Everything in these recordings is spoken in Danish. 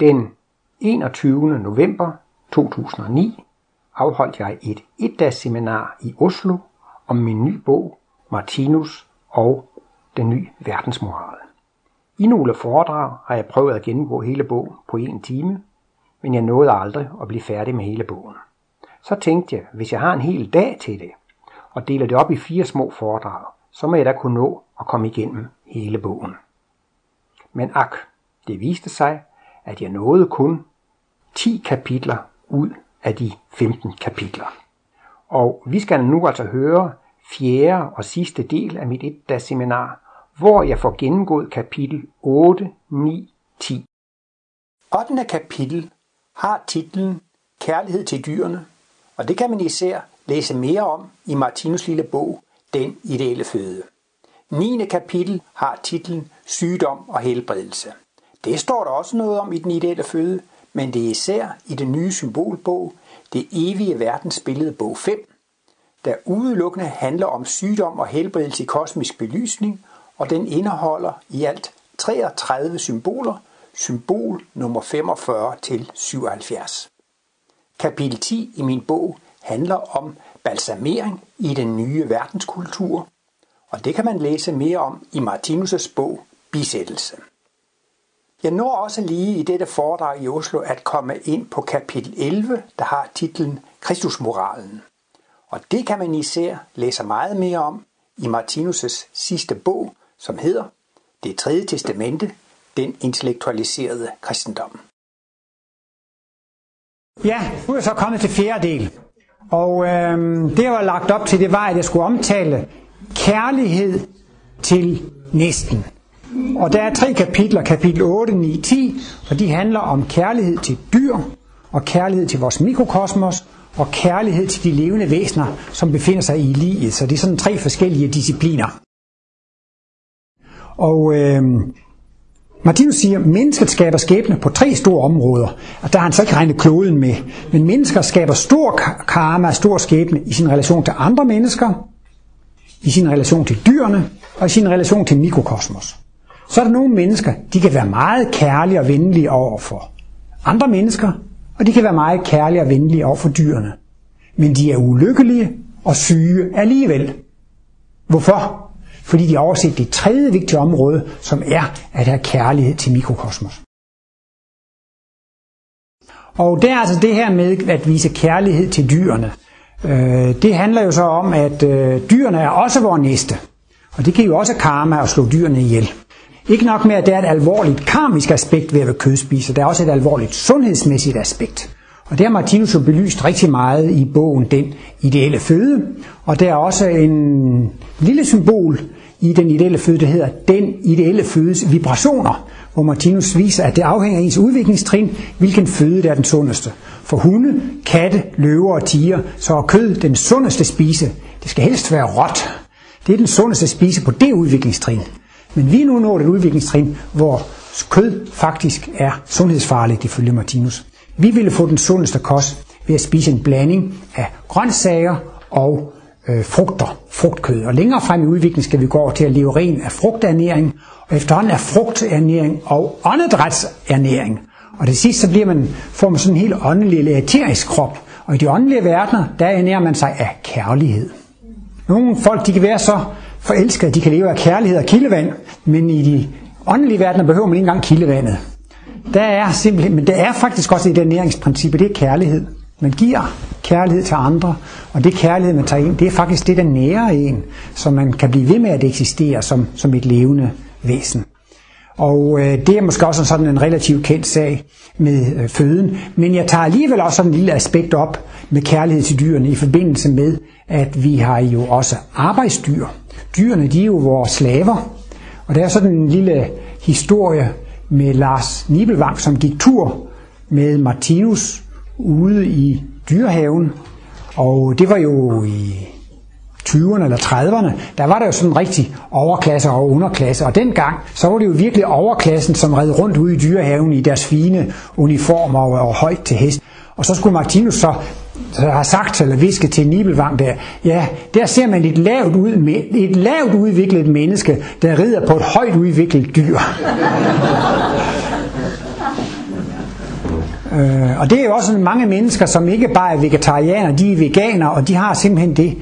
Den 21. november 2009 afholdt jeg et et i Oslo om min nye bog Martinus og den nye verdensmoral. I nogle foredrag har jeg prøvet at gennemgå hele bogen på en time, men jeg nåede aldrig at blive færdig med hele bogen. Så tænkte jeg, hvis jeg har en hel dag til det, og deler det op i fire små foredrag, så må jeg da kunne nå at komme igennem hele bogen. Men ak, det viste sig, at jeg nåede kun 10 kapitler ud af de 15 kapitler. Og vi skal nu altså høre fjerde og sidste del af mit et seminar, hvor jeg får gennemgået kapitel 8, 9, 10. 8. kapitel har titlen Kærlighed til dyrene, og det kan man især læse mere om i Martinus lille bog, Den ideelle føde. 9. kapitel har titlen Sygdom og helbredelse. Det står der også noget om i den ideelle føde, men det er især i den nye symbolbog, Det evige verdensbillede bog 5, der udelukkende handler om sygdom og helbredelse i kosmisk belysning, og den indeholder i alt 33 symboler, symbol nummer 45 til 77. Kapitel 10 i min bog handler om balsamering i den nye verdenskultur, og det kan man læse mere om i Martinus' bog Bisættelse. Jeg når også lige i dette foredrag i Oslo at komme ind på kapitel 11, der har titlen Kristusmoralen. Og det kan man især læse meget mere om i Martinus' sidste bog, som hedder Det tredje testamente, den intellektualiserede kristendom. Ja, nu er jeg så kommet til fjerde del. Og øh, det, jeg var lagt op til, det var, at jeg skulle omtale kærlighed til næsten. Og der er tre kapitler, kapitel 8, 9, 10, og de handler om kærlighed til dyr, og kærlighed til vores mikrokosmos, og kærlighed til de levende væsener, som befinder sig i livet. Så det er sådan tre forskellige discipliner. Og øh, Martinus siger, at mennesket skaber skæbne på tre store områder. Og der har han så ikke regnet kloden med. Men mennesker skaber stor karma, stor skæbne i sin relation til andre mennesker, i sin relation til dyrene og i sin relation til mikrokosmos. Så er der nogle mennesker, de kan være meget kærlige og venlige over for andre mennesker, og de kan være meget kærlige og venlige over for dyrene. Men de er ulykkelige og syge alligevel. Hvorfor? Fordi de har overset det tredje vigtige område, som er at have kærlighed til mikrokosmos. Og det er altså det her med at vise kærlighed til dyrene. Øh, det handler jo så om, at øh, dyrene er også vores næste. Og det kan jo også karma at slå dyrene ihjel. Ikke nok med, at der er et alvorligt karmisk aspekt ved at være kødspiser, der er også et alvorligt sundhedsmæssigt aspekt. Og det har Martinus jo belyst rigtig meget i bogen Den ideelle føde. Og der er også en lille symbol i den ideelle føde, der hedder Den ideelle fødes vibrationer, hvor Martinus viser, at det afhænger af ens udviklingstrin, hvilken føde der er den sundeste. For hunde, katte, løver og tiger, så er kød den sundeste spise. Det skal helst være råt. Det er den sundeste spise på det udviklingstrin. Men vi er nu nået et udviklingstrin, hvor kød faktisk er sundhedsfarligt ifølge Martinus. Vi ville få den sundeste kost ved at spise en blanding af grøntsager og øh, frugter, frugtkød. Og længere frem i udviklingen skal vi gå over til at leve ren af frugternæring, og efterhånden af frugternæring og åndedrætsernæring. Og det sidste, så bliver man, får man sådan en helt åndelig eller eterisk krop. Og i de åndelige verdener, der ernærer man sig af kærlighed. Nogle folk, de kan være så forelskede, de kan leve af kærlighed og kildevand, men i de åndelige verdener behøver man ikke engang kildevandet. Der er simpelthen, men der er faktisk også et ernæringsprincip, det er kærlighed. Man giver kærlighed til andre, og det kærlighed, man tager ind, det er faktisk det, der nærer en, så man kan blive ved med at eksistere som, som et levende væsen. Og øh, det er måske også sådan en relativt kendt sag med øh, føden, men jeg tager alligevel også sådan en lille aspekt op med kærlighed til dyrene i forbindelse med, at vi har jo også arbejdsdyr. Dyrene, de er jo vores slaver, og der er sådan en lille historie med Lars Nibelvang, som gik tur med Martinus ude i dyrehaven. Og det var jo i 20'erne eller 30'erne, der var der jo sådan en rigtig overklasse og underklasse. Og dengang, så var det jo virkelig overklassen, som red rundt ude i dyrehaven i deres fine uniformer og, og højt til hest. Og så skulle Martinus så har sagt eller visket til Nibelvang der, ja, der ser man et lavt, ud, et lavt udviklet menneske, der rider på et højt udviklet dyr. Øh, og det er jo også mange mennesker, som ikke bare er vegetarianer, de er veganere, og de har simpelthen det.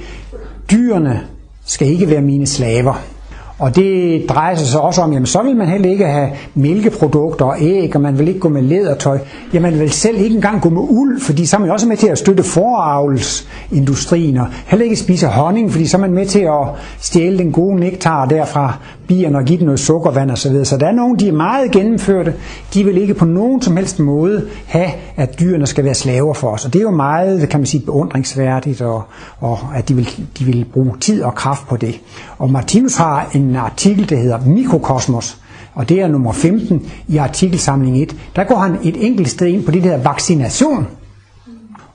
Dyrene skal ikke være mine slaver. Og det drejer sig så også om, jamen så vil man heller ikke have mælkeprodukter og æg, og man vil ikke gå med lædertøj. Jamen man vil selv ikke engang gå med uld, fordi så er man også med til at støtte foravlsindustrien, og heller ikke spise honning, fordi så er man med til at stjæle den gode nektar derfra bierne og give dem noget sukkervand osv. Så der er nogen, de er meget gennemførte, de vil ikke på nogen som helst måde have, at dyrene skal være slaver for os. Og det er jo meget, kan man sige, beundringsværdigt, og, og at de vil, de vil bruge tid og kraft på det. Og Martinus har en en artikel, der hedder Mikrokosmos, og det er nummer 15 i artikelsamling 1. Der går han et enkelt sted ind på det der vaccination.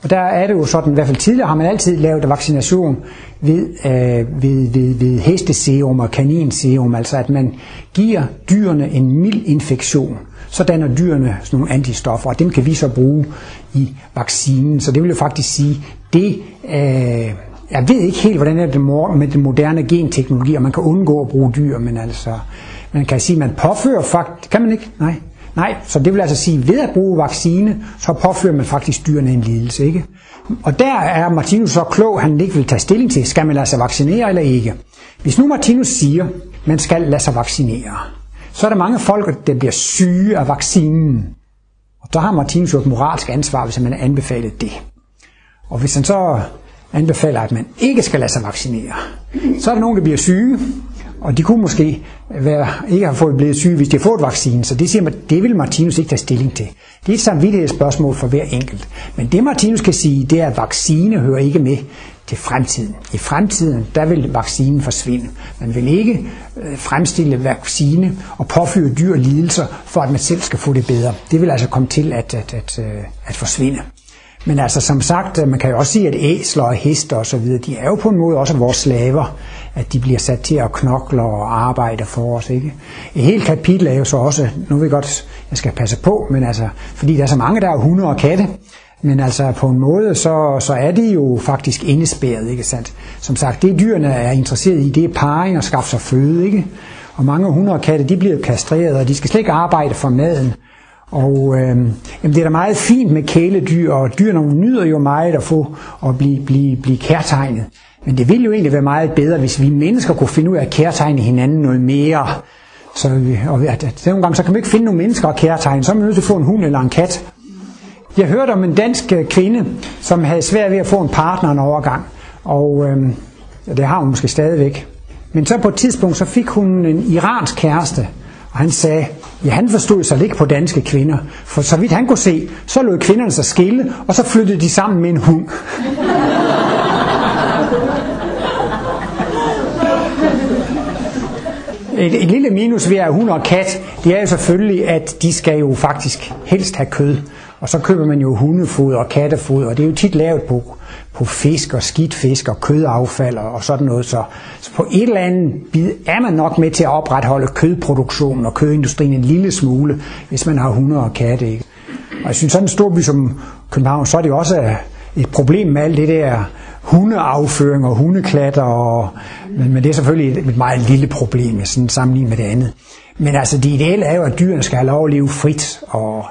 Og der er det jo sådan, i hvert fald tidligere har man altid lavet vaccination ved, øh, ved, ved, ved hesteserum og kaninserum, altså at man giver dyrene en mild infektion. Så danner dyrene sådan nogle antistoffer, og dem kan vi så bruge i vaccinen. Så det vil jo faktisk sige, det øh, jeg ved ikke helt, hvordan det er med den moderne genteknologi, og man kan undgå at bruge dyr, men altså, man kan sige, at man påfører faktisk, kan man ikke? Nej. Nej, så det vil altså sige, at ved at bruge vaccine, så påfører man faktisk dyrene en lidelse, ikke? Og der er Martinus så klog, han ikke vil tage stilling til, skal man lade sig vaccinere eller ikke. Hvis nu Martinus siger, at man skal lade sig vaccinere, så er der mange folk, der bliver syge af vaccinen. Og der har Martinus jo et moralsk ansvar, hvis man anbefaler det. Og hvis han så anbefaler, at man ikke skal lade sig vaccinere. Så er der nogen, der bliver syge, og de kunne måske være, ikke have fået blevet syge, hvis de har fået vaccinen. Så det siger man, det vil Martinus ikke tage stilling til. Det er et samvittighedsspørgsmål for hver enkelt. Men det Martinus kan sige, det er, at vaccine hører ikke med til fremtiden. I fremtiden, der vil vaccinen forsvinde. Man vil ikke øh, fremstille vaccine og påføre dyr lidelser, for at man selv skal få det bedre. Det vil altså komme til at, at, at, øh, at forsvinde. Men altså som sagt, øh, man kan jo også sige, at æsler og hester og så videre, de er jo på en måde også vores slaver, at de bliver sat til at knokle og arbejde for os. Ikke? Et helt kapitel er jo så også, nu vil jeg godt, jeg skal passe på, men altså, fordi der er så mange, der er hunde og katte, men altså på en måde, så, så er de jo faktisk indespærret, ikke sandt? Som sagt, det dyrene er interesseret i, det er parring og skaffe sig føde, ikke? Og mange hunde og katte, de bliver kastreret, og de skal slet ikke arbejde for maden. Og øh, jamen, det er da meget fint med kæledyr, og dyrene nyder jo meget at få at blive, blive, blive kærtegnet. Men det ville jo egentlig være meget bedre, hvis vi mennesker kunne finde ud af at kærtegne hinanden noget mere. Så, og at, at nogle gange så kan man ikke finde nogle mennesker at kærtegne, så er man nødt til at få en hund eller en kat. Jeg hørte om en dansk øh, kvinde, som havde svært ved at få en partner en overgang. Og øh, det har hun måske stadigvæk. Men så på et tidspunkt, så fik hun en iransk kæreste, og han sagde, ja han forstod sig ikke på danske kvinder, for så vidt han kunne se, så lod kvinderne sig skille, og så flyttede de sammen med en hund. Et, et lille minus ved at hund og kat, det er jo selvfølgelig, at de skal jo faktisk helst have kød. Og så køber man jo hundefoder og kattefoder, og det er jo tit lavet på, på fisk og skidt fisk og kødaffald og sådan noget. Så, så på et eller andet bid er man nok med til at opretholde kødproduktionen og kødindustrien en lille smule, hvis man har hunde og katte. Ikke? Og jeg synes, sådan en stor by som København, så er det jo også et problem med alt det der hundeafføring og hundeklatter, og, men, men det er selvfølgelig et, et meget lille problem, sådan sammenlignet med det andet. Men altså det ideelle er jo, at dyrene skal have lov at leve frit, og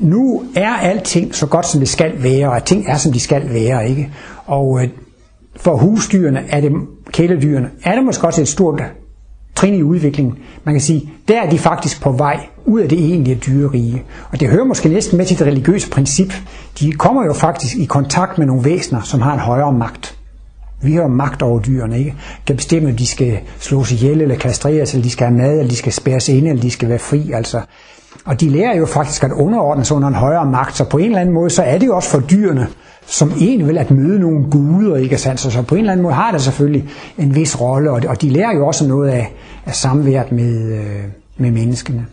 nu er alting så godt, som det skal være, og at ting er, som de skal være, ikke? Og øh, for husdyrene, er det, kæledyrene, er det måske også et stort trin i udviklingen. Man kan sige, der er de faktisk på vej ud af det egentlige dyrerige. Og det hører måske næsten med til det religiøse princip. De kommer jo faktisk i kontakt med nogle væsener, som har en højere magt. Vi har magt over dyrene, ikke? Kan bestemme, om de skal slås ihjel, eller kastreres, eller de skal have mad, eller de skal spærres ind, eller de skal være fri. Altså, og de lærer jo faktisk at underordne sig under en højere magt, så på en eller anden måde, så er det jo også for dyrene, som egentlig vil at møde nogle guder, ikke sandt? Så på en eller anden måde har det selvfølgelig en vis rolle, og de lærer jo også noget af, af samværet med, øh, med menneskene.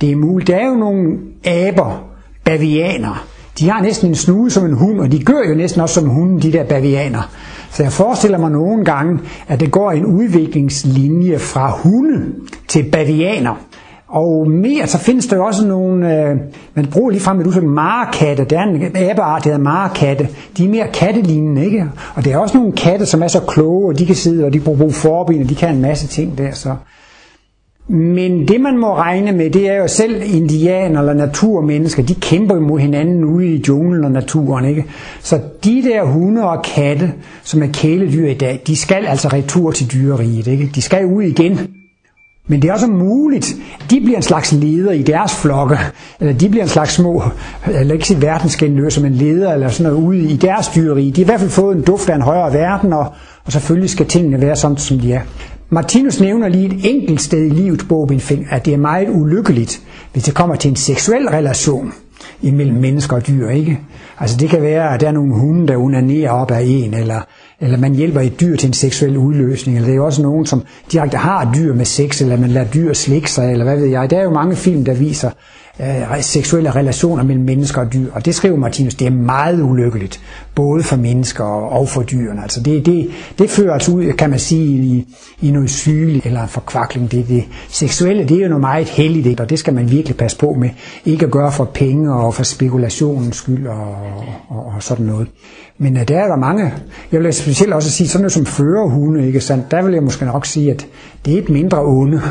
Det er muligt. Der er jo nogle aber, bavianer. De har næsten en snude som en hund, og de gør jo næsten også som hunden, de der bavianer. Så jeg forestiller mig nogle gange, at det går en udviklingslinje fra hunde til bavianer. Og mere, så findes der jo også nogle, øh, man bruger lige frem et udtryk, marekatte. Der er en abeart, der hedder marekatte. De er mere kattelignende, ikke? Og der er også nogle katte, som er så kloge, og de kan sidde, og de bruger forben, og de kan en masse ting der. Så. Men det man må regne med, det er jo selv indianer eller naturmennesker, de kæmper mod hinanden ude i junglen og naturen. Ikke? Så de der hunde og katte, som er kæledyr i dag, de skal altså retur til dyreriget. Ikke? De skal ud igen. Men det er også muligt, at de bliver en slags leder i deres flokke, eller de bliver en slags små, eller ikke sige verdensgenløse, men leder eller sådan noget ude i deres dyreri. De har i hvert fald fået en duft af en højere verden, og, og selvfølgelig skal tingene være sådan, som de er. Martinus nævner lige et enkelt sted i livets bogbind, at det er meget ulykkeligt, hvis det kommer til en seksuel relation imellem mennesker og dyr, ikke? Altså det kan være, at der er nogle hunde, der unanerer op af en, eller, eller man hjælper et dyr til en seksuel udløsning, eller det er jo også nogen, som direkte har dyr med sex, eller man lader dyr slikke sig, eller hvad ved jeg. Der er jo mange film, der viser øh, seksuelle relationer mellem mennesker og dyr, og det skriver Martinus, det er meget ulykkeligt, både for mennesker og for dyrene. Altså det, det, det fører altså ud, kan man sige, i, i noget sygeligt eller en forkvakling. Det, det seksuelle, det er jo noget meget heldigt, og det skal man virkelig passe på med. Ikke at gøre for penge og for spekulationens skyld og, og, og sådan noget. Men øh, der er der mange, jeg vil specielt også sige, sådan noget som førerhunde, ikke sandt? Der vil jeg måske nok sige, at det er et mindre onde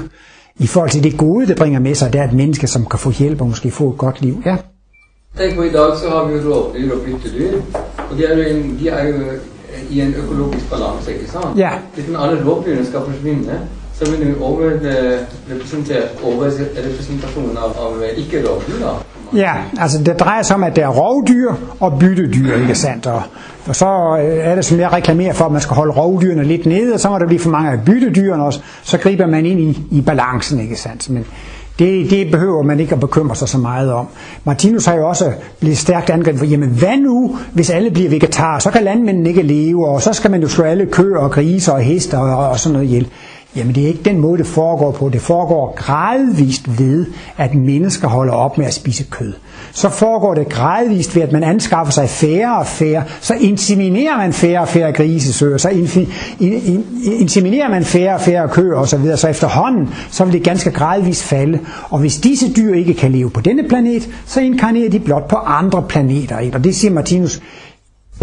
i forhold til det gode, det bringer med sig, det er et menneske, som kan få hjælp og måske få et godt liv. Ja. Tenk på, I dag så har vi jo rovdyr og byttedyr, og de er, jo en, de er jo i en økologisk balance, ikke sant? Ja. Hvis alle rovdyrene skal forsvinde, så vil vi overrepresentere overrepresentasjonen av, av ikke-rovdyr. da. Ja, altså det drejer sig om, at der er rovdyr og byttedyr, ikke sandt? Og, og så øh, er det, som jeg reklamerer for, at man skal holde rovdyrene lidt nede, og så må der blive for mange af byttedyrene også, så griber man ind i, i balancen, ikke sandt? Men det, det behøver man ikke at bekymre sig så meget om. Martinus har jo også blevet stærkt angrebet for, jamen hvad nu, hvis alle bliver vegetarer, så kan landmændene ikke leve, og så skal man jo slå alle køer og griser og heste og, og sådan noget ihjel. Jamen det er ikke den måde, det foregår på. Det foregår gradvist ved, at mennesker holder op med at spise kød. Så foregår det gradvist ved, at man anskaffer sig færre og færre. Så inseminerer man færre og færre grisesøer. Så inseminerer man færre og færre køer osv. Så efterhånden, så vil det ganske gradvist falde. Og hvis disse dyr ikke kan leve på denne planet, så inkarnerer de blot på andre planeter. Og det siger Martinus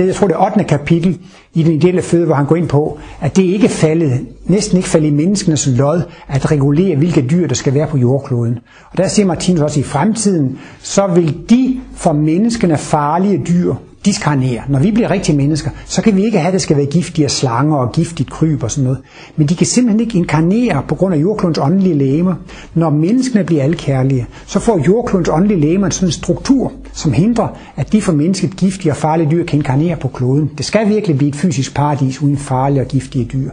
jeg tror det er 8. kapitel i den ideelle føde, hvor han går ind på, at det ikke faldet, næsten ikke faldet i menneskenes lod at regulere, hvilke dyr der skal være på jordkloden. Og der siger Martinus også, at i fremtiden, så vil de for menneskene farlige dyr diskarnere. Når vi bliver rigtige mennesker, så kan vi ikke have, at det skal være giftige slanger og giftigt kryb og sådan noget. Men de kan simpelthen ikke inkarnere på grund af jordklodens åndelige lægemer. Når menneskene bliver alkærlige, så får jordklodens åndelige lægemer en sådan en struktur, som hindrer, at de for mennesket giftige og farlige dyr kan inkarnere på kloden. Det skal virkelig blive et fysisk paradis uden farlige og giftige dyr.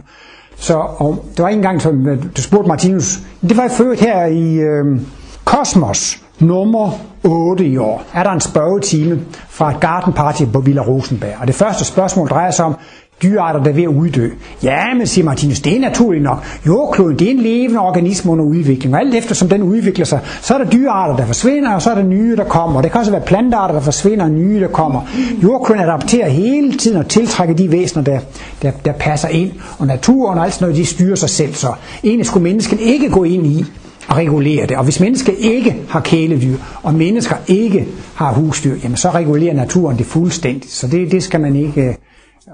Så og der var en gang, som øh, du spurgte Martinus, det var født her i øh, Kosmos, nummer 8 i år, er der en spørgetime fra et gardenparty på Villa Rosenberg. Og det første spørgsmål drejer sig om dyrearter, der er ved at uddø. Ja, men siger Martinus, det er naturligt nok. Jordkloden, det er en levende organisme under udvikling, og alt efter som den udvikler sig, så er der dyrearter, der forsvinder, og så er der nye, der kommer. Det kan også være plantearter, der forsvinder, og nye, der kommer. Jordkloden adapterer hele tiden og tiltrækker de væsener, der, der, der passer ind. Og naturen og alt sådan noget, de styrer sig selv. Så egentlig skulle mennesken ikke gå ind i at regulere det. Og hvis mennesker ikke har kæledyr, og mennesker ikke har husdyr, jamen så regulerer naturen det fuldstændigt. Så det, det skal man ikke... Øh,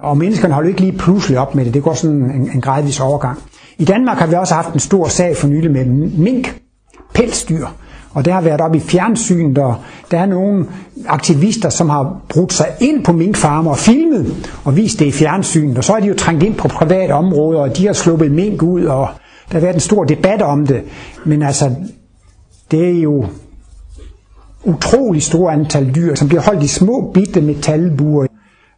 og menneskerne holder ikke lige pludselig op med det. Det går sådan en, en gradvis overgang. I Danmark har vi også haft en stor sag for nylig med mink, pelsdyr. Og det har været op i fjernsynet, og der er nogle aktivister, som har brudt sig ind på minkfarmer og filmet og vist det i fjernsynet. Og så er de jo trængt ind på private områder, og de har sluppet mink ud, og der har været en stor debat om det, men altså, det er jo utrolig store antal dyr, som bliver holdt i små bitte metalbuer.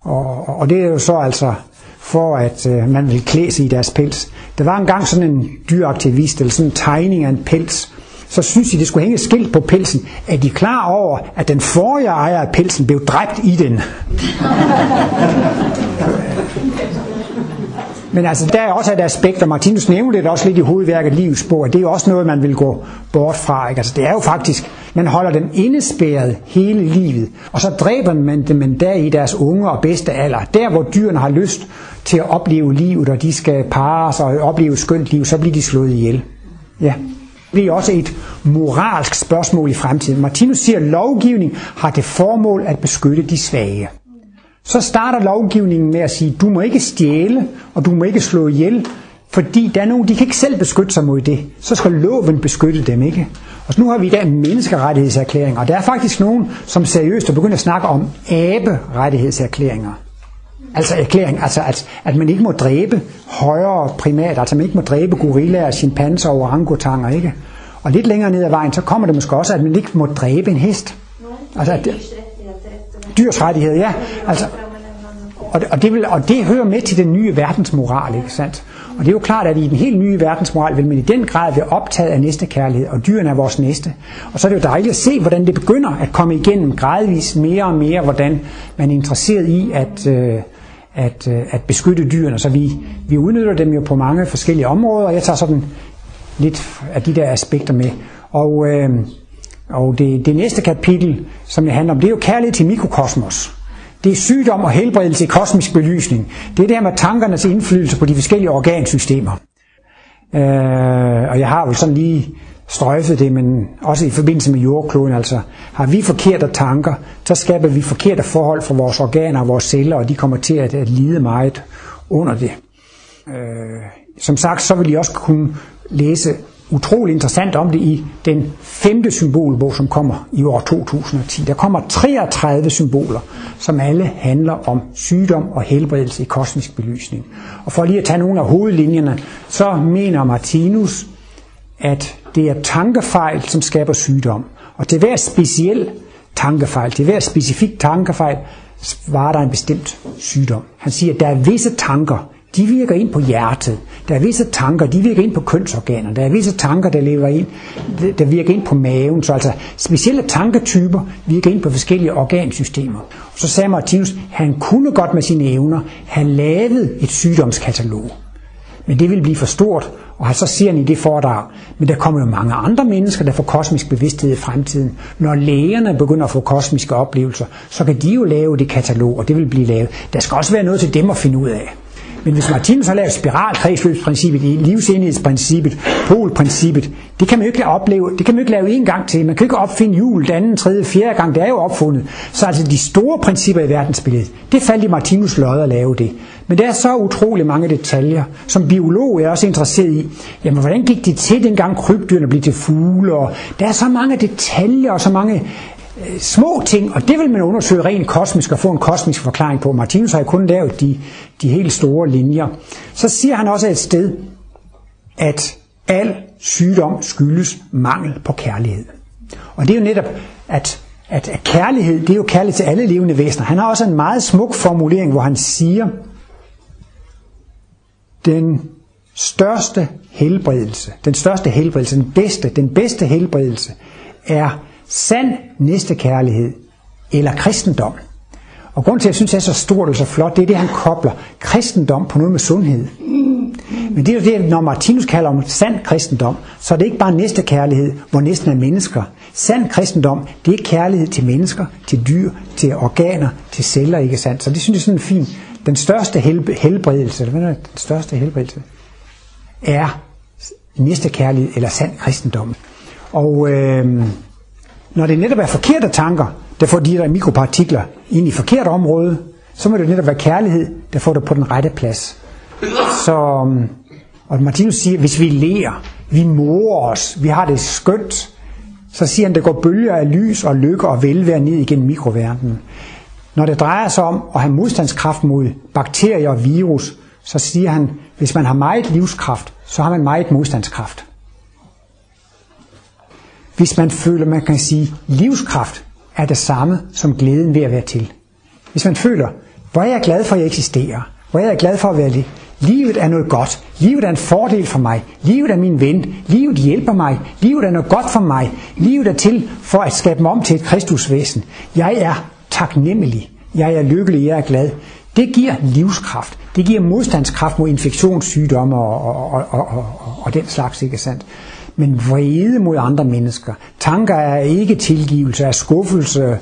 Og, og det er jo så altså for, at øh, man vil klæde sig i deres pels. Der var engang sådan en dyraktivist, eller sådan en tegning af en pels, så synes de, det skulle hænge skilt på pelsen. Er de klar over, at den forrige ejer af pelsen blev dræbt i den? Men altså, der er også et aspekt, og Martinus nævnte det også lidt i hovedværket Livsbog, spor, at det er også noget, man vil gå bort fra. Ikke? Altså, det er jo faktisk, man holder dem indespærret hele livet, og så dræber man dem endda i deres unge og bedste alder. Der, hvor dyrene har lyst til at opleve livet, og de skal pares og opleve et skønt liv, så bliver de slået ihjel. Ja. Det er også et moralsk spørgsmål i fremtiden. Martinus siger, at lovgivning har det formål at beskytte de svage. Så starter lovgivningen med at sige, du må ikke stjæle, og du må ikke slå ihjel, Fordi der er nogen, de kan ikke selv beskytte sig mod det. Så skal loven beskytte dem, ikke? Og så nu har vi i dag menneskerettighedserklæringer, og der er faktisk nogen, som seriøst er begyndt at snakke om aberettighedserklæringer. Altså erklæring, altså at, at man ikke må dræbe højere primat, altså man ikke må dræbe gorillaer, chimpanser og orangutanger, ikke? Og lidt længere ned ad vejen, så kommer det måske også, at man ikke må dræbe en hest. Altså, at, dyrs rettigheder, ja. Altså, og, det, og, det vil, og det hører med til den nye verdensmoral, ikke sandt? Og det er jo klart, at i den helt nye verdensmoral vil man i den grad være optaget af næste kærlighed, og dyrene er vores næste. Og så er det jo dejligt at se, hvordan det begynder at komme igennem gradvist mere og mere, hvordan man er interesseret i at, øh, at, øh, at beskytte dyrene. Så vi, vi udnytter dem jo på mange forskellige områder, og jeg tager sådan lidt af de der aspekter med. Og, øh, og det, det næste kapitel, som jeg handler om, det er jo kærlighed til mikrokosmos. Det er sygdom og helbredelse i kosmisk belysning. Det er det her med tankernes indflydelse på de forskellige organsystemer. Øh, og jeg har jo sådan lige strøjfet det, men også i forbindelse med jordkloden, altså har vi forkerte tanker, så skaber vi forkerte forhold for vores organer og vores celler, og de kommer til at, at lide meget under det. Øh, som sagt, så vil I også kunne læse utrolig interessant om det i den femte symbolbog, som kommer i år 2010. Der kommer 33 symboler, som alle handler om sygdom og helbredelse i kosmisk belysning. Og for lige at tage nogle af hovedlinjerne, så mener Martinus, at det er tankefejl, som skaber sygdom. Og til hver speciel tankefejl, til hver specifik tankefejl, svarer der en bestemt sygdom. Han siger, at der er visse tanker, de virker ind på hjertet. Der er visse tanker, de virker ind på kønsorganer. Der er visse tanker, der, lever ind, der virker ind på maven. Så altså specielle tanketyper virker ind på forskellige organsystemer. Og så sagde Martinus, han kunne godt med sine evner have lavet et sygdomskatalog. Men det vil blive for stort, og så siger han i det foredrag, men der kommer jo mange andre mennesker, der får kosmisk bevidsthed i fremtiden. Når lægerne begynder at få kosmiske oplevelser, så kan de jo lave det katalog, og det vil blive lavet. Der skal også være noget til dem at finde ud af. Men hvis Martinus har lavet spiralkredsløbsprincippet, livsenhedsprincippet, polprincippet, det kan man jo ikke opleve, det kan man jo ikke lave en gang til. Man kan ikke opfinde jul, anden, tredje, fjerde gang, det er jo opfundet. Så altså de store principper i verdensbilledet, det faldt i Martinus lod at lave det. Men der er så utrolig mange detaljer. Som biolog er jeg også interesseret i, jamen hvordan gik det til, dengang krybdyrene blev til fugle, og der er så mange detaljer og så mange Øh, små ting, og det vil man undersøge rent kosmisk og få en kosmisk forklaring på. Martinus har jo kun lavet de, de helt store linjer. Så siger han også et sted, at al sygdom skyldes mangel på kærlighed. Og det er jo netop, at, at, at kærlighed, det er jo kærlighed til alle levende væsener. Han har også en meget smuk formulering, hvor han siger, den største helbredelse, den største helbredelse, den bedste, den bedste helbredelse, er sand næstekærlighed eller kristendom. Og grund til, at jeg synes, det er så stort og så flot, det er det, han kobler kristendom på noget med sundhed. Men det er jo det, når Martinus kalder om sand kristendom, så er det ikke bare næste kærlighed, hvor næsten er mennesker. Sand kristendom, det er kærlighed til mennesker, til dyr, til organer, til celler, ikke sandt? Så det synes jeg er en fint. Den største helbredelse, eller hvad er den største helbredelse, er næste kærlighed eller sand kristendom. Og øh, når det netop er forkerte tanker, der får de der mikropartikler ind i forkert område, så må det netop være kærlighed, der får det på den rette plads. Så, um, og Martinus siger, hvis vi lærer, vi morer os, vi har det skønt, så siger han, der går bølger af lys og lykke og velvære ned igennem mikroverdenen. Når det drejer sig om at have modstandskraft mod bakterier og virus, så siger han, hvis man har meget livskraft, så har man meget modstandskraft. Hvis man føler, man kan sige, livskraft er det samme som glæden ved at være til. Hvis man føler, hvor er jeg glad for, at jeg eksisterer, hvor er jeg glad for at være liv. Livet er noget godt. Livet er en fordel for mig. Livet er min ven. Livet hjælper mig. Livet er noget godt for mig. Livet er til for at skabe mig om til et kristusvæsen. Jeg er taknemmelig. Jeg er lykkelig. Jeg er glad. Det giver livskraft. Det giver modstandskraft mod infektionssygdomme og, og, og, og, og, og den slags, ikke sandt? Men vrede mod andre mennesker. Tanker er ikke tilgivelse, er skuffelse.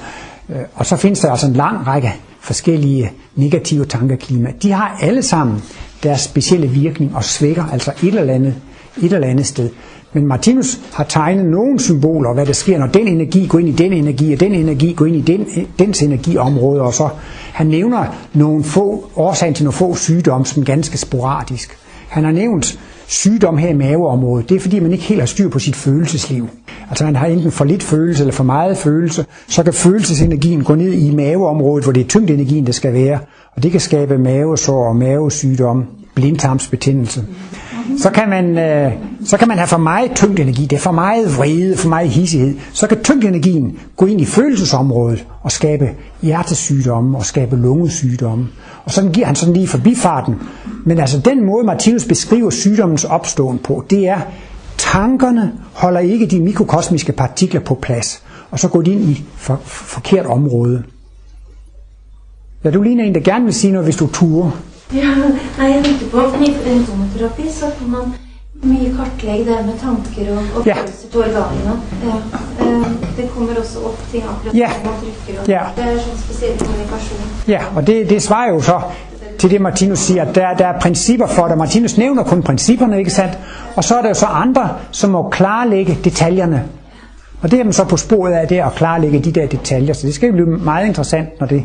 Øh, og så findes der altså en lang række forskellige negative tankeklima. De har alle sammen deres specielle virkning og svækker altså et eller andet, et eller andet sted. Men Martinus har tegnet nogle symboler, hvad der sker, når den energi går ind i den energi, og den energi går ind i den, dens energiområde, og så han nævner nogle få årsager til nogle få sygdomme, som ganske sporadisk. Han har nævnt sygdom her i maveområdet. Det er fordi, man ikke helt har styr på sit følelsesliv. Altså man har enten for lidt følelse eller for meget følelse. Så kan følelsesenergien gå ned i maveområdet, hvor det er tyngdenergien, der skal være. Og det kan skabe mavesår og mavesygdom, blindtarmsbetændelse. Så kan, man, øh, så kan man have for meget tyngdenergi, det er for meget vrede, for meget hissighed. Så kan tyngdenergien gå ind i følelsesområdet og skabe hjertesygdomme og skabe lungesygdomme. Og sådan giver han sådan lige forbifarten. Men altså den måde Martinus beskriver sygdommens opståen på, det er, tankerne holder ikke de mikrokosmiske partikler på plads. Og så går de ind i for, forkert område. Ja, du ligner en, der gerne vil sige noget, hvis du turer. Ja, nei, jeg tenkte på i så får man mye kartlegge det med tanker og, og Ja. følelser til organene. Ja. Eh, Det kommer også opp ting akkurat Ja. når man trykker. Og Ja. Det er sånn spesiell kommunikasjon. Ja, og det, det svarer jo så til det, Martinus siger, at der, der er principper for det. Martinus nævner kun principperne, ikke sandt? Og så er der jo så andre, som må klarlægge detaljerne. Og det er man så på sporet af det, at klarlægge de der detaljer. Så det skal jo blive meget interessant, når det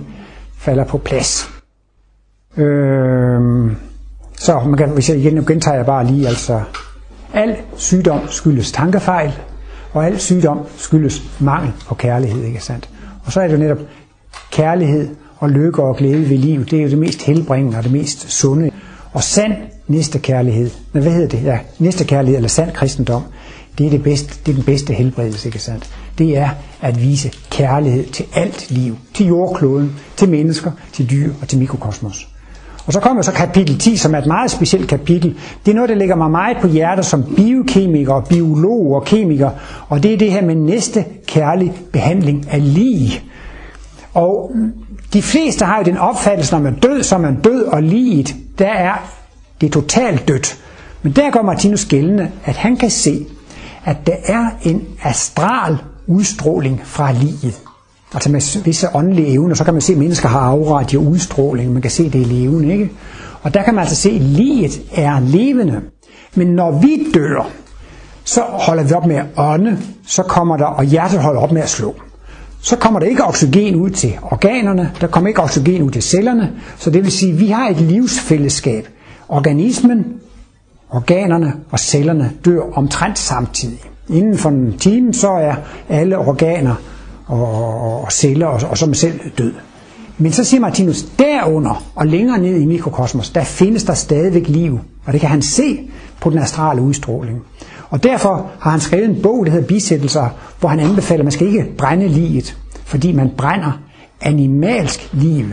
falder på plads. Øh, så man kan, hvis jeg igen nu gentager jeg bare lige, altså al sygdom skyldes tankefejl, og al sygdom skyldes mangel på kærlighed, ikke sandt? Og så er det jo netop kærlighed og lykke og glæde ved liv, det er jo det mest helbringende og det mest sunde. Og sand næstekærlighed, men hvad hedder det? Ja, næstekærlighed eller sand kristendom, det er, det, bedste, det er den bedste helbredelse, ikke sandt? Det er at vise kærlighed til alt liv, til jordkloden, til mennesker, til dyr og til mikrokosmos. Og så kommer så kapitel 10, som er et meget specielt kapitel. Det er noget, der ligger mig meget på hjertet som biokemiker, biolog og kemiker, og det er det her med næste kærlig behandling af lige. Og de fleste har jo den opfattelse, når man er død, så er man død, og liget, der er det totalt dødt. Men der går Martinus gældende, at han kan se, at der er en astral udstråling fra liget. Altså med visse åndelige evner, så kan man se, at mennesker har aura, de har udstråling, man kan se, det i levende, ikke? Og der kan man altså se, at livet er levende. Men når vi dør, så holder vi op med at ånde, så kommer der, og hjertet holder op med at slå. Så kommer der ikke oxygen ud til organerne, der kommer ikke oxygen ud til cellerne, så det vil sige, at vi har et livsfællesskab. Organismen, organerne og cellerne dør omtrent samtidig. Inden for en time, så er alle organer og, og, og celler og, og som selv død. Men så siger Martinus, derunder og længere ned i mikrokosmos, der findes der stadigvæk liv, og det kan han se på den astrale udstråling. Og derfor har han skrevet en bog, der hedder Bisættelser, hvor han anbefaler, at man skal ikke brænde liget, fordi man brænder animalsk liv.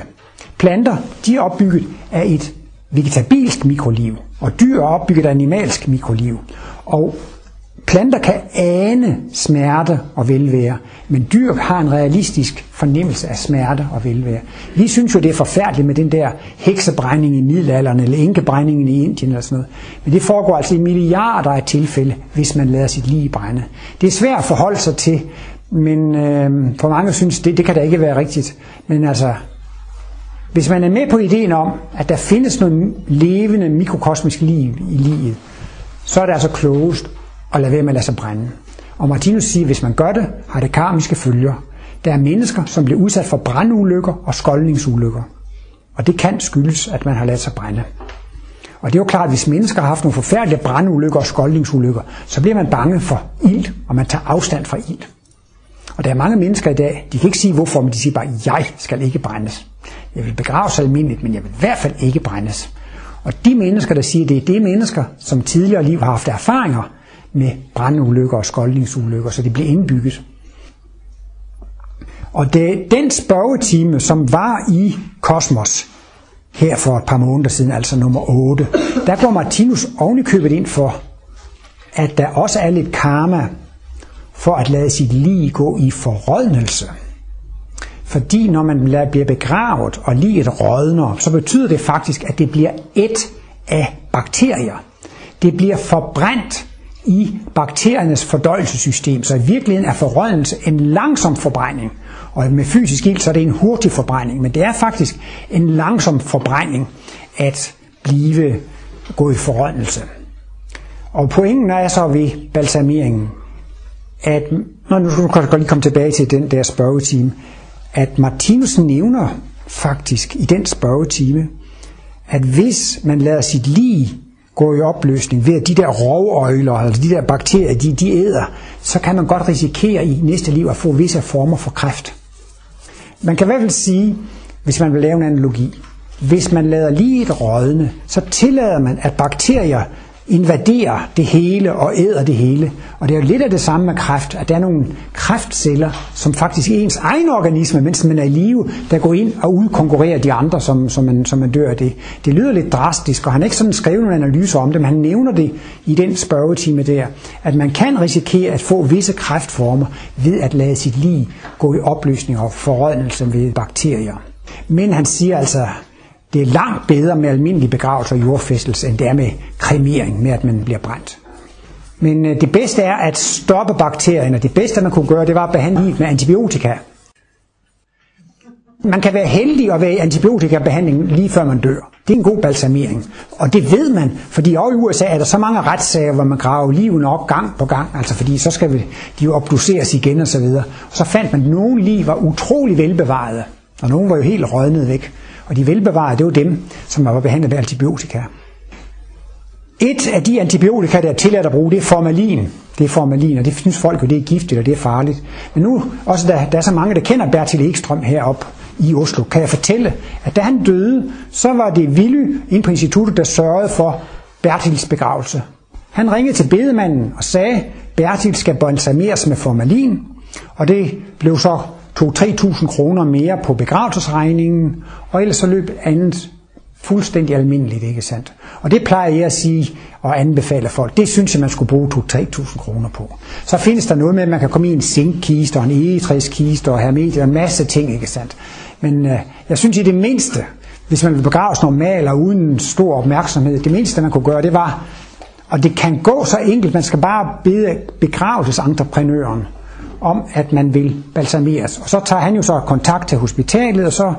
Planter, de er opbygget af et vegetabilsk mikroliv, og dyr er opbygget af animalsk mikroliv. Og planter kan ane smerte og velvære, men dyr har en realistisk fornemmelse af smerte og velvære. Vi synes jo, det er forfærdeligt med den der heksebrænding i middelalderen, eller enkebrændingen i Indien eller sådan noget. Men det foregår altså i milliarder af tilfælde, hvis man lader sit liv brænde. Det er svært at forholde sig til, men øh, for mange synes, det, det kan da ikke være rigtigt. Men altså, hvis man er med på ideen om, at der findes noget levende mikrokosmisk liv i livet, så er det altså klogest og lade være med at lade sig brænde. Og Martinus siger, at hvis man gør det, har det karmiske følger. Der er mennesker, som bliver udsat for brandulykker og skoldningsulykker. Og det kan skyldes, at man har ladet sig brænde. Og det er jo klart, at hvis mennesker har haft nogle forfærdelige brandulykker og skoldningsulykker, så bliver man bange for ild, og man tager afstand fra ild. Og der er mange mennesker i dag, de kan ikke sige hvorfor, men de siger bare, jeg skal ikke brændes. Jeg vil begraves almindeligt, men jeg vil i hvert fald ikke brændes. Og de mennesker, der siger det, det er mennesker, som tidligere liv har haft erfaringer med brandulykker og skoldningsulykker, så det bliver indbygget. Og det, den spørgetime, som var i Kosmos, her for et par måneder siden, altså nummer 8, der går Martinus ovenikøbet ind for, at der også er lidt karma for at lade sit liv gå i forrådnelse. Fordi når man lader- bliver begravet, og liget rådner, så betyder det faktisk, at det bliver et af bakterier. Det bliver forbrændt i bakteriernes fordøjelsessystem, så i virkeligheden er forrådnelse en langsom forbrænding. Og med fysisk ild, så er det en hurtig forbrænding, men det er faktisk en langsom forbrænding at blive gået i forrådnelse. Og pointen er så ved balsameringen, at, når nu kan jeg godt lige komme tilbage til den der spørgetime, at Martinus nævner faktisk i den spørgetime, at hvis man lader sit lig gå i opløsning ved at de der rovøjler, altså de der bakterier, de, de æder, så kan man godt risikere i næste liv at få visse former for kræft. Man kan i hvert fald sige, hvis man vil lave en analogi, hvis man lader lige et rådne, så tillader man, at bakterier invaderer det hele og æder det hele. Og det er jo lidt af det samme med kræft, at der er nogle kræftceller, som faktisk i ens egen organisme, mens man er i live, der går ind og udkonkurrerer de andre, som, som, man, som man dør af det. Det lyder lidt drastisk, og han har ikke sådan skrevet nogle analyser om det, men han nævner det i den spørgetime der, at man kan risikere at få visse kræftformer ved at lade sit liv gå i opløsning og forrådnelse ved bakterier. Men han siger altså, det er langt bedre med almindelig begravelse og jordfæstelse, end det er med kremering, med at man bliver brændt. Men øh, det bedste er at stoppe bakterierne. Det bedste, man kunne gøre, det var at behandle med antibiotika. Man kan være heldig at være i antibiotikabehandling lige før man dør. Det er en god balsamering. Og det ved man, fordi over i USA er der så mange retssager, hvor man graver liven op gang på gang, altså fordi så skal de jo obduceres igen og så videre. Og så fandt man, at nogle liv var utrolig velbevarede, og nogle var jo helt rødnet væk. Og de velbevarede, det var dem, som var behandlet med antibiotika. Et af de antibiotika, der er tilladt at bruge, det er formalin. Det er formalin, og det synes folk jo, det er giftigt, og det er farligt. Men nu, også der, der er så mange, der kender Bertil Ekstrøm heroppe i Oslo, kan jeg fortælle, at da han døde, så var det Willy ind på instituttet, der sørgede for Bertils begravelse. Han ringede til bedemanden og sagde, Bertil skal balsameres med formalin, og det blev så 2-3.000 kroner mere på begravelsesregningen, og ellers så løb andet fuldstændig almindeligt, ikke sandt? Og det plejer jeg at sige og anbefale folk. Det synes jeg, man skulle bruge 2-3.000 kroner på. Så findes der noget med, at man kan komme i en zinkkiste og en egetræskiste og hermetik og en masse ting, ikke sandt? Men øh, jeg synes i det mindste, hvis man vil begraves normalt og uden stor opmærksomhed, det mindste man kunne gøre, det var, og det kan gå så enkelt, man skal bare bede begravelsesentreprenøren om, at man vil balsameres. Og så tager han jo så kontakt til hospitalet, og så,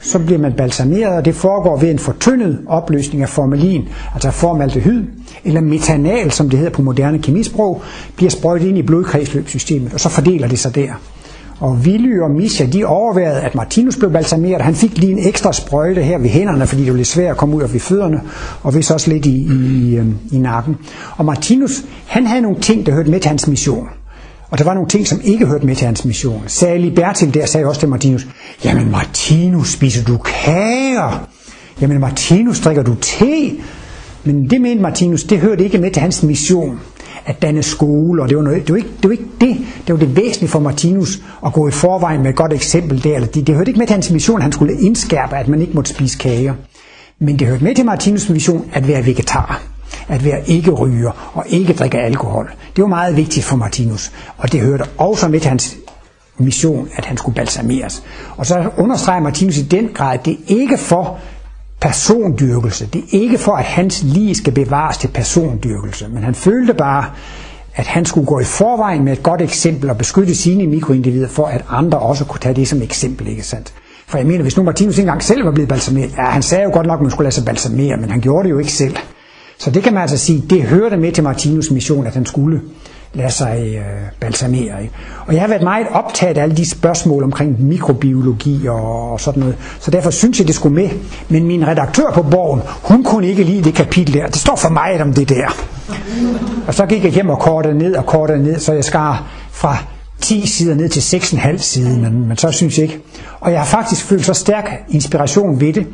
så bliver man balsameret, og det foregår ved en fortyndet opløsning af formalin, altså formaldehyd, eller metanal, som det hedder på moderne kemisprog, bliver sprøjtet ind i blodkredsløbssystemet, og så fordeler det sig der. Og Willy og Misha, de overvejede, at Martinus blev balsameret. Han fik lige en ekstra sprøjte her ved hænderne, fordi det var lidt svært at komme ud af ved fødderne, og vist også lidt i, i, i, i nakken. Og Martinus, han havde nogle ting, der hørte med til hans mission. Og der var nogle ting, som ikke hørte med til hans mission. Særlig Bertil der sagde også til Martinus, jamen Martinus, spiser du kager? Jamen Martinus, drikker du te? Men det mente Martinus, det hørte ikke med til hans mission at danne skole, og det var, noget, det var, ikke, det var ikke det, det var det væsentlige for Martinus at gå i forvejen med et godt eksempel der. Eller det, det hørte ikke med til hans mission, at han skulle indskærpe, at man ikke måtte spise kager. Men det hørte med til Martinus' mission at være vegetar at være ikke ryger og ikke drikke alkohol. Det var meget vigtigt for Martinus, og det hørte også med til hans mission, at han skulle balsameres. Og så understreger Martinus i den grad, at det ikke for persondyrkelse. Det er ikke for, at hans liv skal bevares til persondyrkelse, men han følte bare, at han skulle gå i forvejen med et godt eksempel og beskytte sine mikroindivider, for at andre også kunne tage det som eksempel, ikke sandt? For jeg mener, hvis nu Martinus engang selv var blevet balsameret, ja, han sagde jo godt nok, at man skulle lade sig balsamere, men han gjorde det jo ikke selv. Så det kan man altså sige, det hørte med til Martinus mission, at han skulle lade sig øh, balsamere. Ikke? Og jeg har været meget optaget af alle de spørgsmål omkring mikrobiologi og, og sådan noget, så derfor synes jeg, det skulle med. Men min redaktør på Borgen, hun kunne ikke lide det kapitel der. Det står for meget om det der. Og så gik jeg hjem og kortede ned og kortede ned, så jeg skar fra 10 sider ned til 6,5 sider, men, men så synes jeg ikke. Og jeg har faktisk følt så stærk inspiration ved det,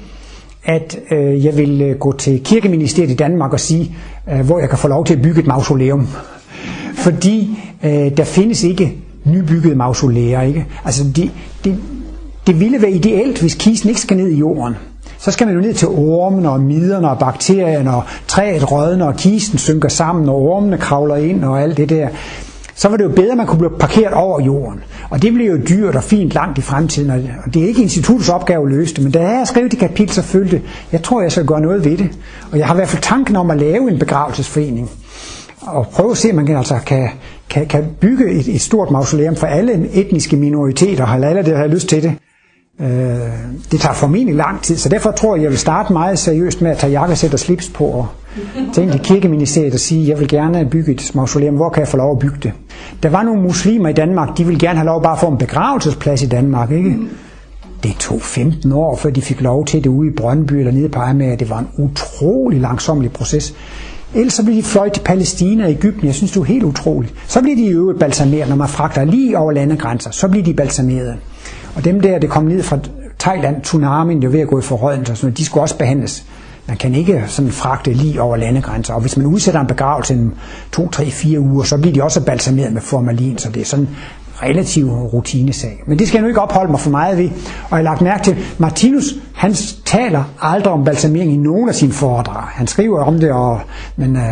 at øh, jeg vil øh, gå til kirkeministeriet i Danmark og sige, øh, hvor jeg kan få lov til at bygge et mausoleum. Fordi øh, der findes ikke nybyggede mausoleer. Ikke? Altså det, det, det ville være ideelt, hvis kisten ikke skal ned i jorden. Så skal man jo ned til ormene og miderne og bakterierne og træet rådner og kisten synker sammen og ormene kravler ind og alt det der så var det jo bedre, at man kunne blive parkeret over jorden. Og det blev jo dyrt og fint langt i fremtiden, og det er ikke instituttets opgave at løse det. Men da jeg skrev det kapitel, så følte jeg, tror, jeg skal gøre noget ved det. Og jeg har i hvert fald tanken om at lave en begravelsesforening. Og prøve at se, om man kan, altså, kan, kan, kan bygge et, et stort mausoleum for alle etniske minoriteter, halal, alle har lyst til det. Øh, det tager formentlig lang tid, så derfor tror jeg, jeg vil starte meget seriøst med at tage jakkesæt og slips på og tænke til kirkeministeriet og sige, jeg vil gerne bygge et mausoleum, hvor kan jeg få lov at bygge det? Der var nogle muslimer i Danmark, de ville gerne have lov bare at få en begravelsesplads i Danmark, ikke? Det tog 15 år, før de fik lov til det ude i Brøndby eller nede på Amager. Det var en utrolig langsomlig proces. Ellers så blev de fløjt til Palæstina og Ægypten. Jeg synes, det er helt utroligt. Så bliver de i øvrigt balsameret, når man fragter lige over landegrænser. Så bliver de balsameret. Og dem der, der kom ned fra Thailand, tsunamien, det var ved at gå i forrådnelse, så sådan noget, de skulle også behandles. Man kan ikke sådan fragte lige over landegrænser. Og hvis man udsætter en begravelse i 2, 3, 4 uger, så bliver de også balsameret med formalin. Så det er sådan relativ rutinesag. Men det skal jeg nu ikke opholde mig for meget ved. Og jeg har lagt mærke til, Martinus, han taler aldrig om balsamering i nogen af sine foredrag. Han skriver om det, og, men, øh,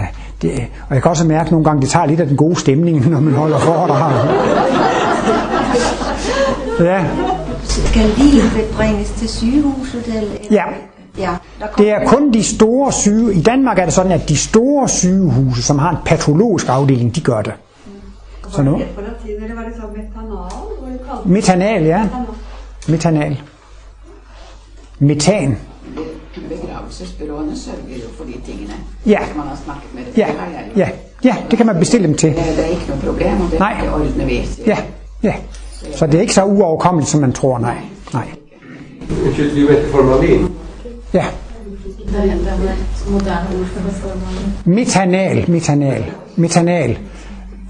det, og jeg kan også mærke nogle gange, det tager lidt af den gode stemning, når man holder foredrag. ja. Skal livet bringes til sygehuset? Eller? Ja. ja der Det er kun de store syge. I Danmark er det sådan, at de store sygehuse, som har en patologisk afdeling, de gør det. Så nu? Metanal? Ja. Metanal. Metan. Begravelsesbyråene sørger jo for de tingene. Ja. Man har snakket med. Ja, Det jeg jo. ja, ja, det kan man bestille dem til. Det, det er ikke noget problem, og det, Nej. det ordner vi. Ja, ja. Så det er ikke så uoverkommeligt, som man tror, nej. Nej. Unnskyld, du formalin? Ja. Er. Metanal, metanal, metanal.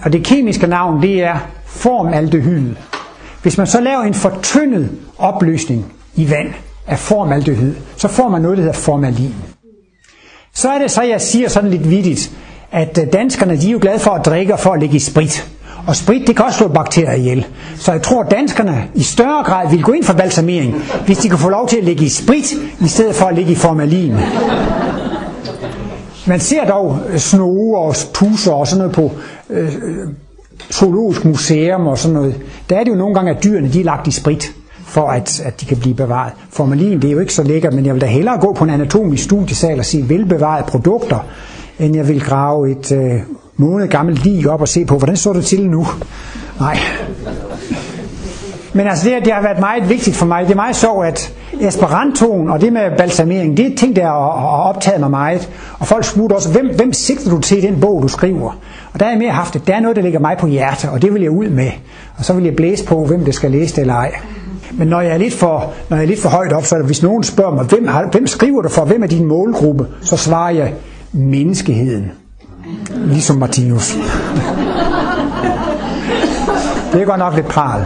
Og det kemiske navn, det er formaldehyd. Hvis man så laver en fortyndet opløsning i vand af formaldehyd, så får man noget, der hedder formalin. Så er det så, jeg siger sådan lidt vittigt, at øh, danskerne de er jo glade for at drikke og for at ligge i sprit. Og sprit, det kan også slå bakterier ihjel. Så jeg tror, at danskerne i større grad vil gå ind for balsamering, hvis de kan få lov til at ligge i sprit, i stedet for at ligge i formalin. Man ser dog snoge og puser og sådan noget på øh, zoologisk museum og sådan noget. Der er det jo nogle gange, at dyrene de er lagt i sprit for at, at de kan blive bevaret. Formalin, det er jo ikke så lækkert, men jeg vil da hellere gå på en anatomisk studiesal og se velbevarede produkter, end jeg vil grave et øh, måned gammelt lige op og se på, hvordan står det til nu? Nej. Men altså det, det har været meget vigtigt for mig. Det er meget sjovt, at Esperantoen og det med balsamering, det er ting, der har har optaget mig meget. Og folk spurgte også, hvem, hvem sigter du til i den bog, du skriver? Og der har jeg mere haft det. Der er noget, der ligger mig på hjerte, og det vil jeg ud med. Og så vil jeg blæse på, hvem det skal læse det eller ej. Men når jeg er lidt for, når jeg er lidt for højt op, så er det, hvis nogen spørger mig, hvem, har, hvem skriver du for, hvem er din målgruppe, så svarer jeg, menneskeheden. Ligesom Martinus. Det er godt nok lidt pral.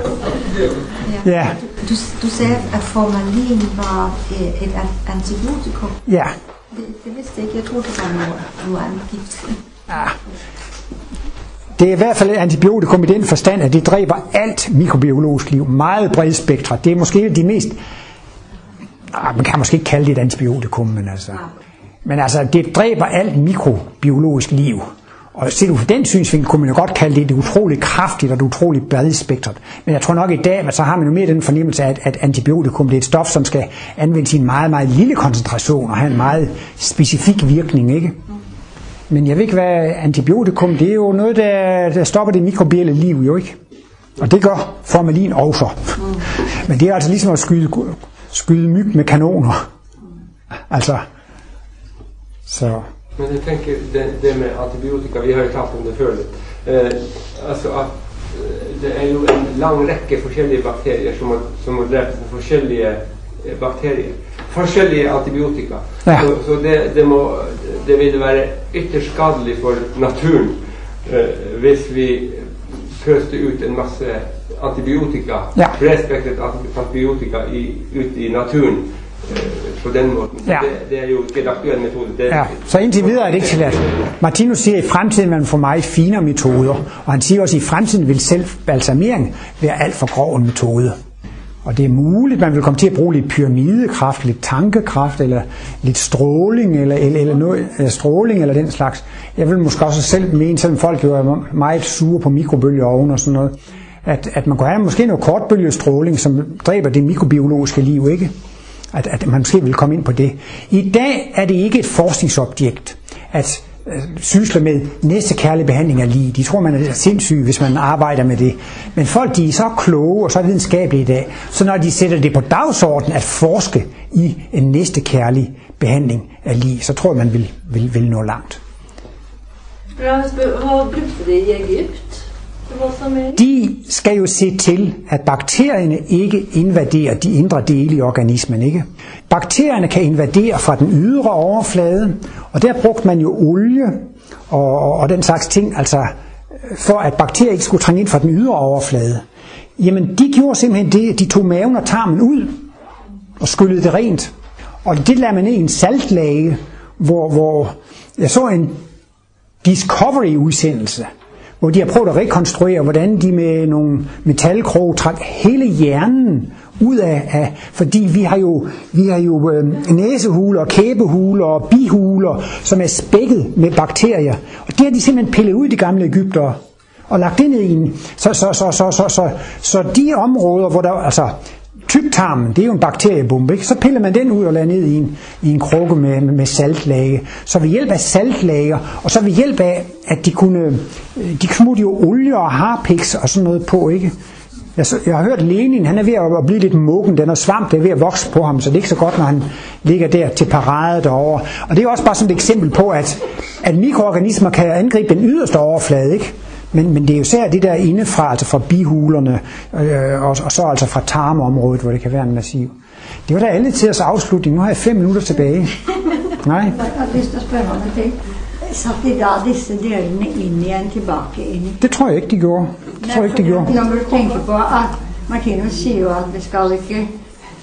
Ja, Du, du sagde, at formalin var øh, et an- antibiotikum. ja. Det, det vidste jeg ikke. Jeg troede, det var noget, noget gift. Det er i hvert fald et antibiotikum i den forstand, at det dræber alt mikrobiologisk liv. Meget bredt spektra. Det er måske de mest... Ah, man kan måske ikke kalde det et antibiotikum, men altså... Men altså, det dræber alt mikrobiologisk liv. Og set ud fra den synsvinkel kunne man jo godt kalde det det utroligt kraftigt og det utroligt bredt spektret. Men jeg tror nok i dag, at så har man jo mere den fornemmelse af, at, at antibiotikum det er et stof, som skal anvendes i en meget, meget lille koncentration og have en meget specifik virkning, ikke? Men jeg ved ikke, hvad antibiotikum, det er jo noget, der, der stopper det mikrobielle liv, jo ikke? Og det gør formalin også. Men det er altså ligesom at skyde, skyde myg med kanoner. Altså, så... Men jeg tenker det, det med antibiotika, vi har jo talt om det litt. Eh, altså at eh, det er jo en lang rekke forskjellige bakterier som må, som må drepe forskjellige eh, bakterier. Forskjellige antibiotika. Ja. Så, så det, det, må, det vil være ytterst skadelig for naturen eh, hvis vi pøste ut en masse antibiotika, Ja. antibiotika i, ut i naturen eh, på den. Så Ja. Det, det er jo aktuell metode. Det, Ja, så indtil videre er det ikke tilladt. Martinus siger, at i fremtiden vil man få meget finere metoder. Og han siger også, at i fremtiden vil selv balsamering være alt for grov en metode. Og det er muligt, man vil komme til at bruge lidt pyramidekraft, lidt tankekraft, eller lidt stråling, eller, eller, eller noget, eller stråling, eller den slags. Jeg vil måske også selv mene, selvom folk jo er meget sure på mikrobølgeovne og sådan noget, at, at man kunne have måske noget kortbølgestråling, som dræber det mikrobiologiske liv, ikke? At, at man måske vil komme ind på det. I dag er det ikke et forskningsobjekt at øh, sysle med næstekærlig behandling af lige. De tror, man er sindssyg, hvis man arbejder med det. Men folk de er så kloge og så videnskabelige i dag, så når de sætter det på dagsordenen at forske i en næstekærlig behandling af lige, så tror jeg, man vil, vil, vil nå langt. Hvor brugte det de i Egypt? De skal jo se til, at bakterierne ikke invaderer de indre dele i organismen. Ikke? Bakterierne kan invadere fra den ydre overflade, og der brugte man jo olie og, og, og den slags ting, altså for at bakterier ikke skulle trænge ind fra den ydre overflade. Jamen, de gjorde simpelthen det, at de tog maven og tarmen ud og skyllede det rent. Og det lader man ned i en saltlage, hvor, hvor jeg så en Discovery-udsendelse, hvor de har prøvet at rekonstruere, hvordan de med nogle metalkrog trak hele hjernen ud af, af fordi vi har jo, vi har jo øh, næsehuler, kæbehuler og bihuler, som er spækket med bakterier. Og det har de simpelthen pillet ud, de gamle Ægypter og lagt det ned i en. Så, så, så, så, så, så, så de områder, hvor der, altså tyktarmen, det er jo en bakteriebombe, ikke? så piller man den ud og lader ned i en, i en krukke med, med saltlage. Så ved hjælp af saltlager, og så ved hjælp af, at de kunne, øh, de smutte jo olie og harpiks og sådan noget på, ikke? Jeg, jeg har hørt Lenin, han er ved at, blive lidt muggen, den er svamp, der er ved at vokse på ham, så det er ikke så godt, når han ligger der til parade derovre. Og det er også bare sådan et eksempel på, at, at mikroorganismer kan angribe den yderste overflade, ikke? Men, men det er jo især det der indefra, altså fra bihulerne, øh, og, og så altså fra tarmområdet, hvor det kan være en massiv. Det var da alle tiders afslutning. Nu har jeg fem minutter tilbage. Nej. Jeg. Satte de da disse delene inn igjen tilbake inn i Det tror jeg ikke, de gjorde. Det tror jeg ikke, de gjorde. Du tenker på at Martinus sier jo at vi skal ikke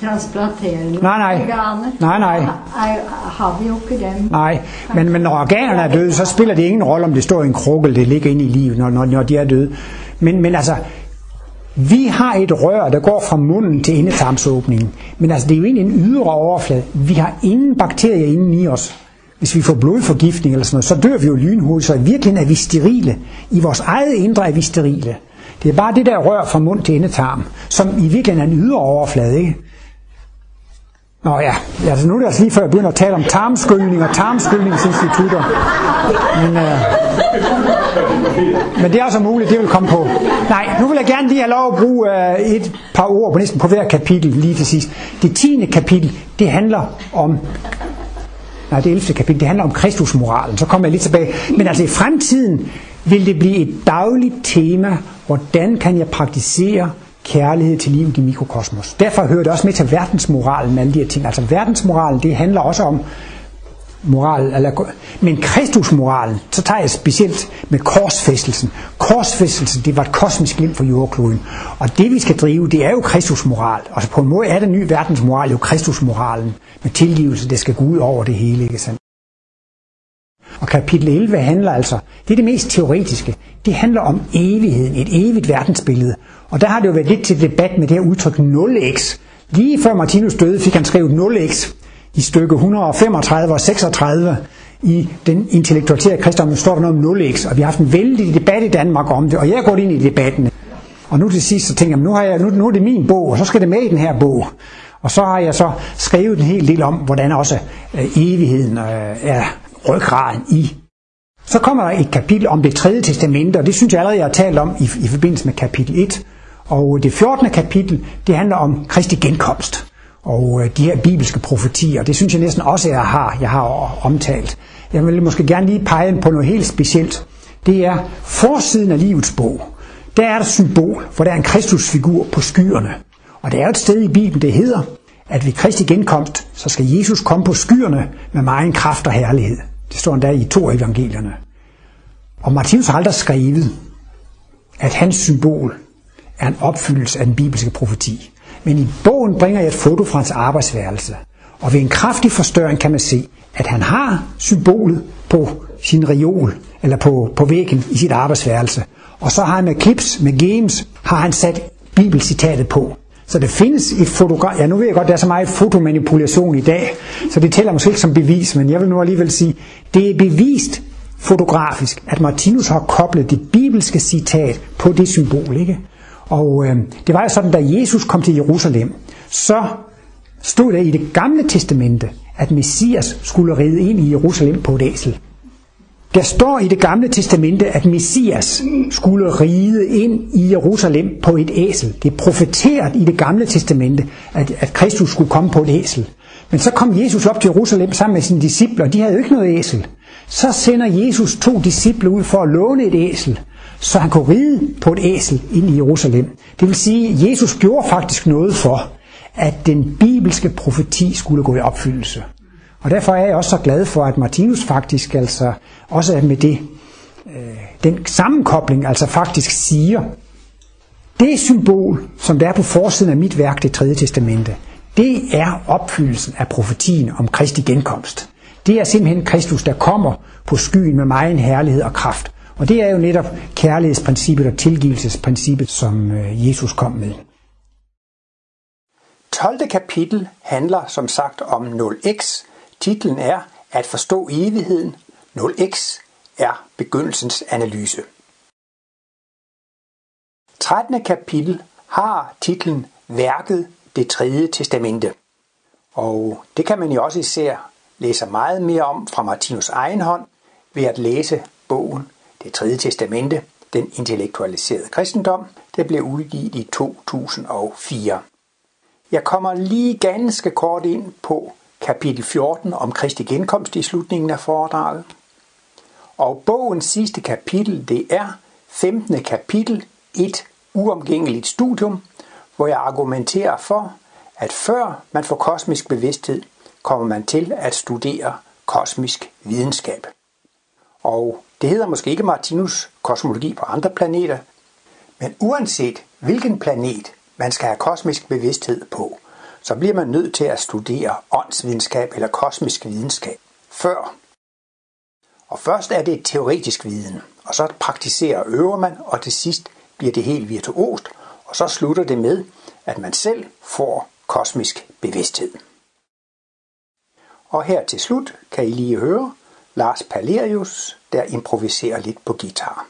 transplantere noen Nej, nej. organer. Nej, nej. Er- Har vi jo ikke dem. Nej, men, men når organerne er døde, så spiller det ingen rolle, om det står i en krukke, eller det ligger inde i livet, når, når, når de er døde. Men, men altså, vi har et rør, der går fra munden til endetarmsåbningen. Men altså, det er jo egentlig en ydre overflade. Vi har ingen bakterier inde i os. Hvis vi får blodforgiftning eller sådan noget, så dør vi jo lynhurtigt, så i virkeligheden er vi sterile. I vores eget indre er vi sterile. Det er bare det der rør fra mund til endetarm, som i virkeligheden er en ydre overflade, ikke? Nå ja, altså nu er det altså lige før jeg begynder at tale om tarmskyldning og tarmskyldningsinstitutter. Men, øh, men det er også muligt, det vil komme på. Nej, nu vil jeg gerne lige have lov at bruge øh, et par ord på næsten på hver kapitel lige til sidst. Det tiende kapitel, det handler om Nej, det 11. kapitel, det handler om Kristusmoralen. Så kommer jeg lidt tilbage. Men altså i fremtiden vil det blive et dagligt tema, hvordan kan jeg praktisere kærlighed til livet i mikrokosmos. Derfor hører det også med til verdensmoralen med alle de her ting. Altså verdensmoralen, det handler også om moral, eller, men Kristusmoralen, så tager jeg specielt med korsfæstelsen. Korsfæstelsen, det var et kosmisk glimt for jordkloden. Og det vi skal drive, det er jo Kristusmoral. Altså på en måde er den nye verdensmoral jo Kristusmoralen med tilgivelse, det skal gå ud over det hele, ikke sandt? Og kapitel 11 handler altså, det er det mest teoretiske, det handler om evigheden, et evigt verdensbillede. Og der har det jo været lidt til debat med det her udtryk 0x. Lige før Martinus døde, fik han skrevet 0x i stykke 135 og 36 i den intellektualiserede kristendom, står der noget om 0x, og vi har haft en vældig debat i Danmark om det, og jeg er gået ind i debatten. Og nu til sidst, så tænker jeg, nu, har jeg, nu, nu er det min bog, og så skal det med i den her bog. Og så har jeg så skrevet en hel del om, hvordan også øh, evigheden øh, er ryggraden i. Så kommer der et kapitel om det tredje testamente, og det synes jeg allerede, jeg har talt om i, i forbindelse med kapitel 1. Og det 14. kapitel, det handler om Kristi genkomst og øh, de her bibelske profetier. Det synes jeg næsten også, jeg har, jeg har omtalt. Jeg vil måske gerne lige pege på noget helt specielt. Det er forsiden af livets bog. Der er der et symbol, hvor der er en Kristusfigur på skyerne. Og der er et sted i Bibelen, det hedder, at ved Kristi genkomst, så skal Jesus komme på skyerne med meget kraft og herlighed. Det står endda i to af evangelierne. Og Martinus har aldrig skrevet, at hans symbol er en opfyldelse af den bibelske profeti. Men i bogen bringer jeg et foto fra hans arbejdsværelse. Og ved en kraftig forstørring kan man se, at han har symbolet på sin reol, eller på, på væggen i sit arbejdsværelse. Og så har han med clips, med games, har han sat bibelcitatet på. Så der findes et fotograf... Ja, nu ved jeg godt, der er så meget fotomanipulation i dag, så det tæller måske ikke som bevis, men jeg vil nu alligevel sige, det er bevist fotografisk, at Martinus har koblet det bibelske citat på det symbol, ikke? Og øh, det var jo sådan, da Jesus kom til Jerusalem, så stod der i det gamle testamente, at Messias skulle ride ind i Jerusalem på et æsel. Der står i det gamle testamente, at Messias skulle ride ind i Jerusalem på et æsel. Det er profeteret i det gamle testamente, at, at Kristus skulle komme på et æsel. Men så kom Jesus op til Jerusalem sammen med sine disciple, og de havde jo ikke noget æsel. Så sender Jesus to disciple ud for at låne et æsel så han kunne ride på et æsel ind i Jerusalem. Det vil sige, at Jesus gjorde faktisk noget for, at den bibelske profeti skulle gå i opfyldelse. Og derfor er jeg også så glad for, at Martinus faktisk altså også er med det, øh, den sammenkobling, altså faktisk siger, det symbol, som der er på forsiden af mit værk, det tredje testamente, det er opfyldelsen af profetien om Kristi genkomst. Det er simpelthen Kristus, der kommer på skyen med megen herlighed og kraft. Og det er jo netop kærlighedsprincippet og tilgivelsesprincippet, som øh, Jesus kom med. 12. kapitel handler som sagt om 0x. Titlen er At forstå evigheden. 0x er begyndelsens analyse. 13. kapitel har titlen Værket det tredje testamente. Og det kan man jo også især læse meget mere om fra Martinus egen hånd ved at læse bogen det tredje testamente, den intellektualiserede kristendom, der blev udgivet i 2004. Jeg kommer lige ganske kort ind på kapitel 14 om Kristi genkomst i slutningen af foredraget. Og bogens sidste kapitel, det er 15. kapitel, et uomgængeligt studium, hvor jeg argumenterer for, at før man får kosmisk bevidsthed, kommer man til at studere kosmisk videnskab. Og det hedder måske ikke Martinus kosmologi på andre planeter, men uanset hvilken planet man skal have kosmisk bevidsthed på, så bliver man nødt til at studere åndsvidenskab eller kosmisk videnskab før. Og først er det et teoretisk viden, og så praktiserer og øver man, og til sidst bliver det helt virtuost, og så slutter det med, at man selv får kosmisk bevidsthed. Og her til slut kan I lige høre Lars Palerius, der improviserer lidt på guitar.